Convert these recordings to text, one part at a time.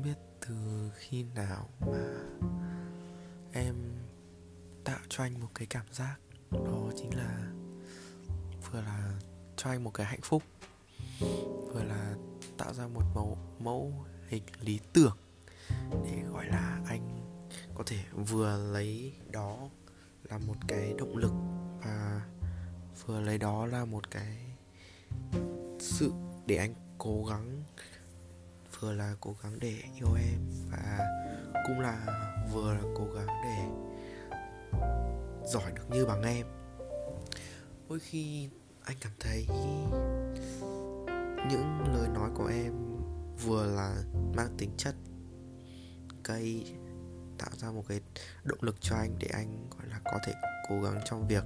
không biết từ khi nào mà em tạo cho anh một cái cảm giác. Đó chính là vừa là cho anh một cái hạnh phúc, vừa là tạo ra một mẫu mẫu hình lý tưởng để gọi là anh có thể vừa lấy đó là một cái động lực và vừa lấy đó là một cái sự để anh cố gắng vừa là cố gắng để yêu em và cũng là vừa là cố gắng để giỏi được như bằng em. Đôi khi anh cảm thấy những lời nói của em vừa là mang tính chất cây tạo ra một cái động lực cho anh để anh, gọi là, có thể cố gắng trong việc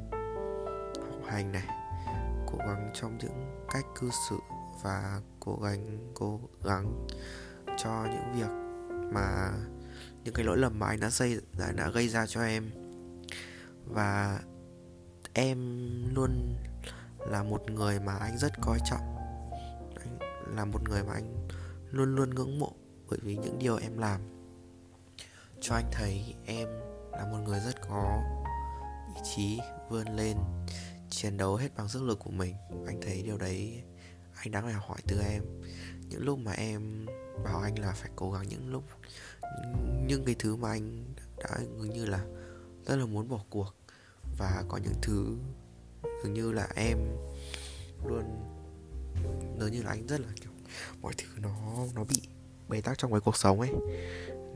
học hành này, cố gắng trong những cách cư xử và cố gắng cố gắng cho những việc mà những cái lỗi lầm mà anh đã xây đã, đã gây ra cho em. Và em luôn là một người mà anh rất coi trọng. Anh là một người mà anh luôn luôn ngưỡng mộ bởi vì những điều em làm cho anh thấy em là một người rất có ý chí vươn lên chiến đấu hết bằng sức lực của mình. Anh thấy điều đấy anh đang là hỏi từ em. Những lúc mà em bảo anh là phải cố gắng những lúc, những cái thứ mà anh đã gần như là rất là muốn bỏ cuộc. Và có những thứ dường như là em luôn dường như là anh rất là kiểu mọi thứ nó nó bị bế tắc trong cái cuộc sống ấy.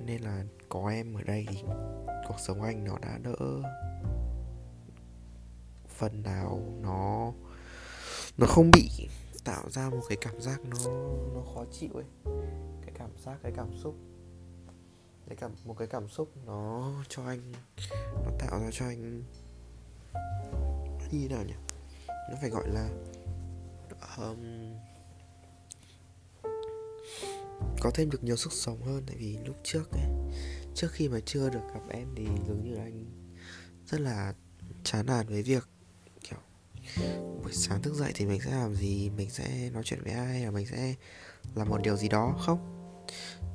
Nên là có em ở đây thì cuộc sống anh nó đã đỡ phần nào nó nó không bị tạo ra một cái cảm giác nó nó khó chịu ấy. Cái cảm giác cái cảm xúc. Cái cảm một cái cảm xúc nó cho anh nó tạo ra cho anh như nào nhỉ? Nó phải gọi là um, có thêm được nhiều sức sống hơn. Tại vì lúc trước ấy trước khi mà chưa được gặp em thì dường như là anh rất là chán nản với việc buổi sáng thức dậy thì mình sẽ làm gì? Mình sẽ nói chuyện với ai? Và mình sẽ làm một điều gì đó không?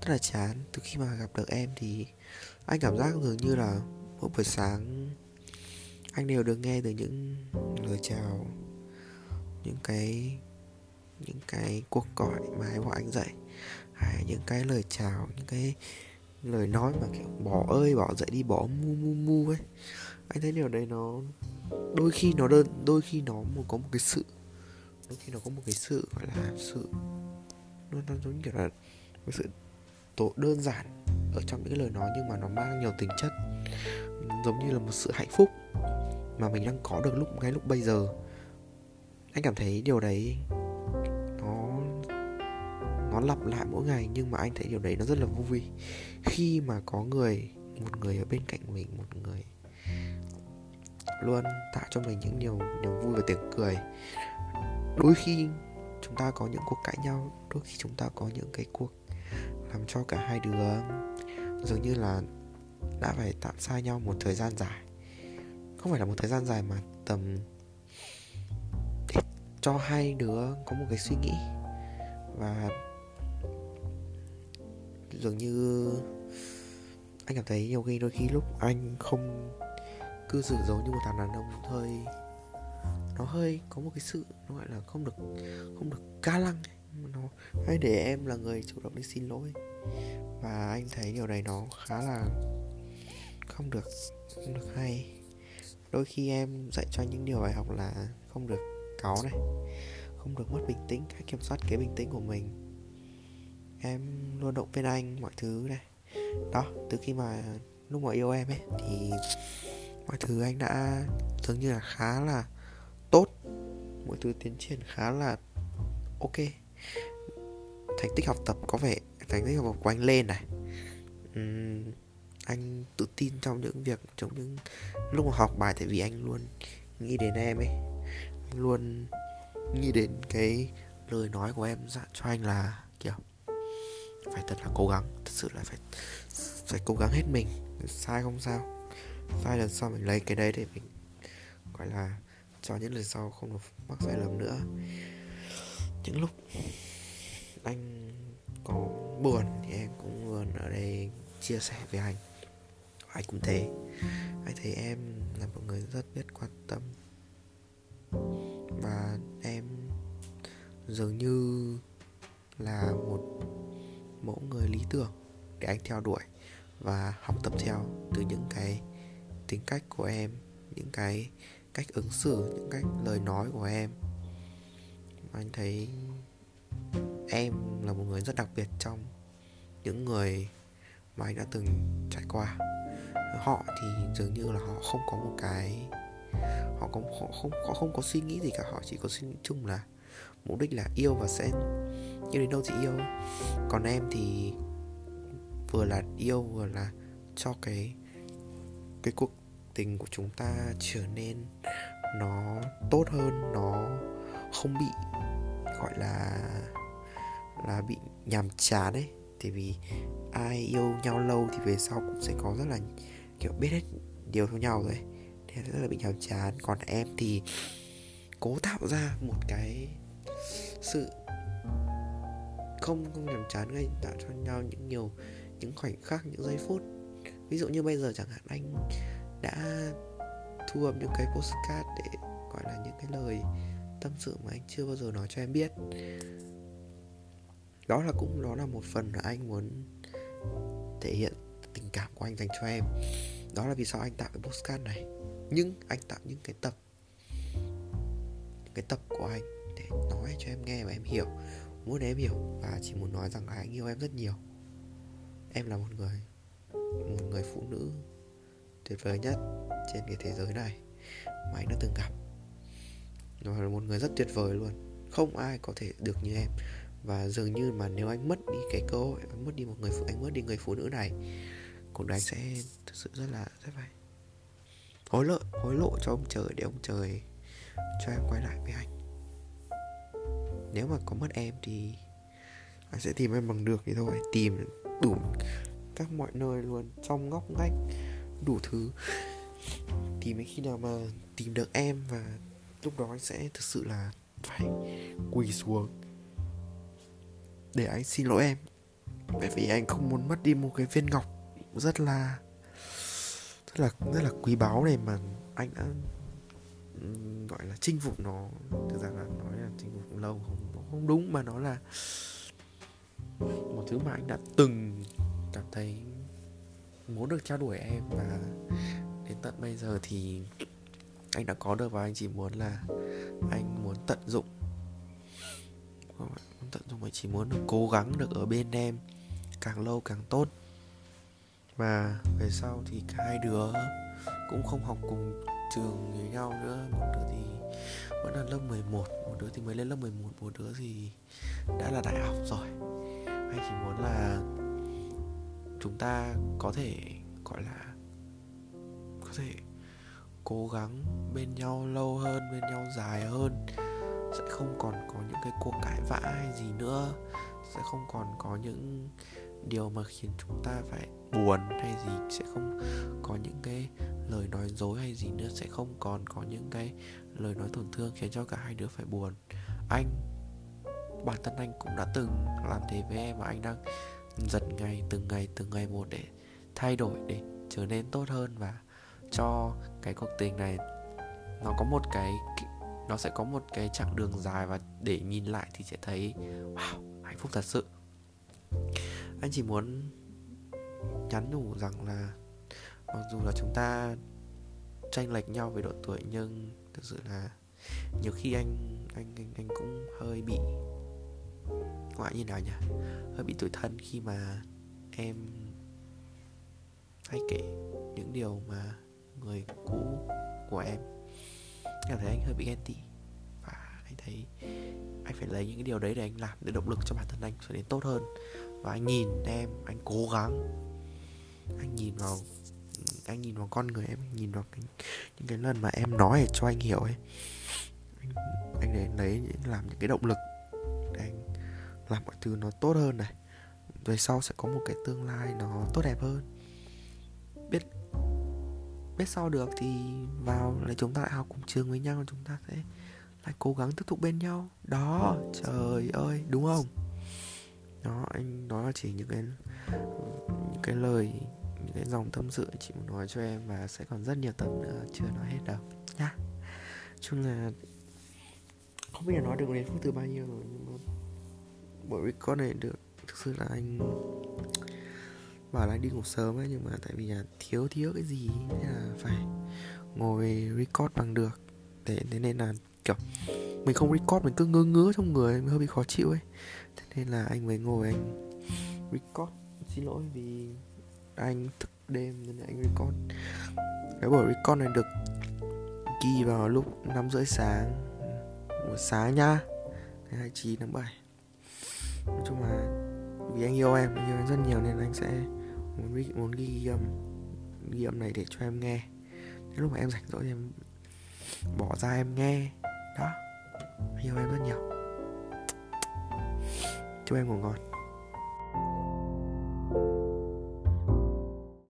Rất là chán. Từ khi mà gặp được em thì anh cảm giác dường như là mỗi buổi sáng anh đều được nghe từ những lời chào, những cái những cái cuộc gọi mà em gọi anh dậy, hay những cái lời chào, những cái lời nói mà kiểu bỏ ơi, bỏ dậy đi, bỏ mu mu mu ấy. Anh thấy điều đấy nó đôi khi nó đơn, đôi khi nó một, có một cái sự, đôi khi nó có một cái sự gọi là sự, nó nó giống kiểu là một sự tổ đơn giản ở trong những cái lời nói nhưng mà nó mang nhiều tính chất. Giống như là một sự hạnh phúc mà mình đang có được lúc, ngay lúc bây giờ. Anh cảm thấy điều đấy nó nó lặp lại mỗi ngày nhưng mà anh thấy điều đấy nó rất là vui. Khi mà có người, một người ở bên cạnh mình, một người luôn tạo cho mình những điều niềm vui và tiếng cười. Đôi khi chúng ta có những cuộc cãi nhau, đôi khi chúng ta có những cái cuộc làm cho cả hai đứa dường như là đã phải tạm xa nhau một thời gian dài. Không phải là một thời gian dài mà tầm để cho hai đứa có một cái suy nghĩ và dường như anh cảm thấy nhiều khi đôi khi lúc anh không cư xử giống như một thằng đàn ông hơi nó hơi có một cái sự, nó gọi là không được không được ca lăng nó hãy để em là người chủ động đi xin lỗi. Và anh thấy điều này nó khá là không được không được hay. Đôi khi em dạy cho những điều bài học là không được cáu này, không được mất bình tĩnh, hãy kiểm soát cái bình tĩnh của mình. Em luôn động viên anh mọi thứ này. Đó, từ khi mà lúc mà yêu em ấy, thì mọi thứ anh đã dường như là khá là tốt. Mọi thứ tiến triển khá là ok. Thành tích học tập có vẻ thành tích học tập của anh lên này. Uhm, anh tự tin trong những việc trong những lúc mà học bài tại vì anh luôn nghĩ đến em ấy. Anh luôn nghĩ đến cái lời nói của em dặn cho anh là kiểu phải thật là cố gắng thật sự là phải phải cố gắng hết mình sai không sao sai lần sau mình lấy cái đấy để mình, gọi là, cho những lần sau không được mắc sai lầm nữa. Những lúc anh có buồn thì em cũng luôn ở đây chia sẻ với anh. Anh cũng thế. Anh thấy em là một người rất biết quan tâm. Và em dường như là một mẫu người lý tưởng để anh theo đuổi và học tập theo từ những cái tính cách của em, những cái cách ứng xử, những cách lời nói của em. Anh thấy em là một người rất đặc biệt trong những người mà anh đã từng trải qua. Họ thì dường như là họ không có một cái, họ không họ không họ không có suy nghĩ gì cả, họ chỉ có suy nghĩ chung là mục đích là yêu và sẽ yêu đến đâu thì yêu. Còn em thì vừa là yêu vừa là cho cái cái cuộc tình của chúng ta trở nên nó tốt hơn, nó không bị, gọi là là bị nhàm chán ấy. Tại vì ai yêu nhau lâu thì về sau cũng sẽ có rất là, kiểu, biết hết điều theo nhau rồi thế rất là bị nhàm chán. Còn em thì cố tạo ra một cái sự không không nhàm chán ngay tạo cho nhau những nhiều, những khoảnh khắc, những giây phút. Ví dụ như bây giờ chẳng hạn, anh đã thu âm những cái postcard để, gọi là, những cái lời tâm sự mà anh chưa bao giờ nói cho em biết. Đó là cũng, đó là một phần là anh muốn thể hiện tình cảm của anh dành cho em. Đó là vì sao anh tạo cái postcard này. Nhưng anh tạo những cái tập, những cái tập của anh để nói cho em nghe và em hiểu, muốn em hiểu và chỉ muốn nói rằng là anh yêu em rất nhiều. Em là một người một người phụ nữ tuyệt vời nhất trên cái thế giới này. Mà anh đã từng gặp. Nó là một người rất tuyệt vời luôn. Không ai có thể được như em. Và dường như mà nếu anh mất đi cái cơ hội, anh mất đi một người phụ, anh mất đi người phụ nữ này, cuộc đời anh sẽ thực sự rất là, rất phải hối lộ hối lộ cho ông trời để ông trời cho em quay lại với anh. Nếu mà có mất em thì anh sẽ tìm em bằng được thì thôi. Tìm đủ các mọi nơi luôn, trong ngóc ngách đủ thứ. Thì đến khi nào mà tìm được em và lúc đó anh sẽ thực sự là phải quỳ xuống để anh xin lỗi em. Bởi vì anh không muốn mất đi một cái viên ngọc rất là rất là rất là quý báu này mà anh đã gọi là chinh phục nó. Thực ra là nói là chinh phục lâu không không đúng mà nó là một thứ mà anh đã từng cảm thấy muốn được trao đổi em và đến tận bây giờ thì anh đã có được và anh chỉ muốn là anh muốn tận dụng. Muốn tận dụng và chỉ muốn được cố gắng được ở bên em, càng lâu càng tốt. Và về sau thì cả hai đứa cũng không học cùng trường với nhau nữa. Một đứa thì vẫn là lớp 11 một đứa thì mới lên lớp 11 một đứa thì đã là đại học rồi. Anh chỉ muốn là chúng ta có thể, gọi là, có thể cố gắng bên nhau lâu hơn, bên nhau dài hơn. Sẽ không còn có những cái cuộc cãi vã hay gì nữa. Sẽ không còn có những điều mà khiến chúng ta phải buồn hay gì. Sẽ không có những cái lời nói dối hay gì nữa. Sẽ không còn có những cái lời nói tổn thương khiến cho cả hai đứa phải buồn. Anh, bản thân anh cũng đã từng làm thế với em và anh đang dần ngày từng ngày từng ngày một để thay đổi để trở nên tốt hơn và cho cái cuộc tình này nó có một cái nó sẽ có một cái chặng đường dài và để nhìn lại thì sẽ thấy wow hạnh phúc thật sự. Anh chỉ muốn nhắn nhủ rằng là mặc dù là chúng ta tranh lệch nhau về độ tuổi nhưng thực sự là nhiều khi anh anh anh, anh cũng hơi bị ngoại như nào nhỉ? Hơi bị tuổi thân khi mà em hay kể những điều mà người cũ của em. Cảm thấy anh hơi bị ghen tị và anh thấy anh phải lấy những cái điều đấy để anh làm để động lực cho bản thân anh trở nên tốt hơn. Và anh nhìn em anh cố gắng anh nhìn vào anh nhìn vào con người em anh nhìn vào cái, những cái lần mà em nói để cho anh hiểu ấy. Anh, anh để lấy làm những cái động lực làm mọi thứ nó tốt hơn này. Về sau sẽ có một cái tương lai nó tốt đẹp hơn. Biết biết sau được thì vào là chúng ta lại học cùng trường với nhau, chúng ta sẽ lại cố gắng tiếp tục bên nhau. Đó, trời ơi, đúng không? Đó, anh nói là chỉ những cái những cái lời, những cái dòng tâm sự chị muốn nói cho em và sẽ còn rất nhiều tập nữa, chưa nói hết đâu, nhá. Chung là không biết là nói được đến phút thứ bao nhiêu rồi, nhưng mà buổi record này được, thực sự là anh bảo là anh đi ngủ sớm ấy, nhưng mà tại vì là thiếu thiếu cái gì nên là phải ngồi record bằng được. Để thế nên là, kiểu, mình không record, mình cứ ngơ ngứa trong người, mình hơi bị khó chịu ấy. Thế nên là anh mới ngồi anh record. Xin lỗi vì anh thức đêm nên là anh record. Cái buổi record này được ghi vào lúc 5 rưỡi sáng, buổi sáng nha. Ngày 29 tháng 7 nói chung là vì anh yêu em, anh yêu em rất nhiều nên anh sẽ muốn muốn ghi âm ghi âm này để cho em nghe. Đến lúc mà em rảnh rỗi thì em bỏ ra em nghe. Đó, anh yêu em rất nhiều. Chúc em ngủ ngon.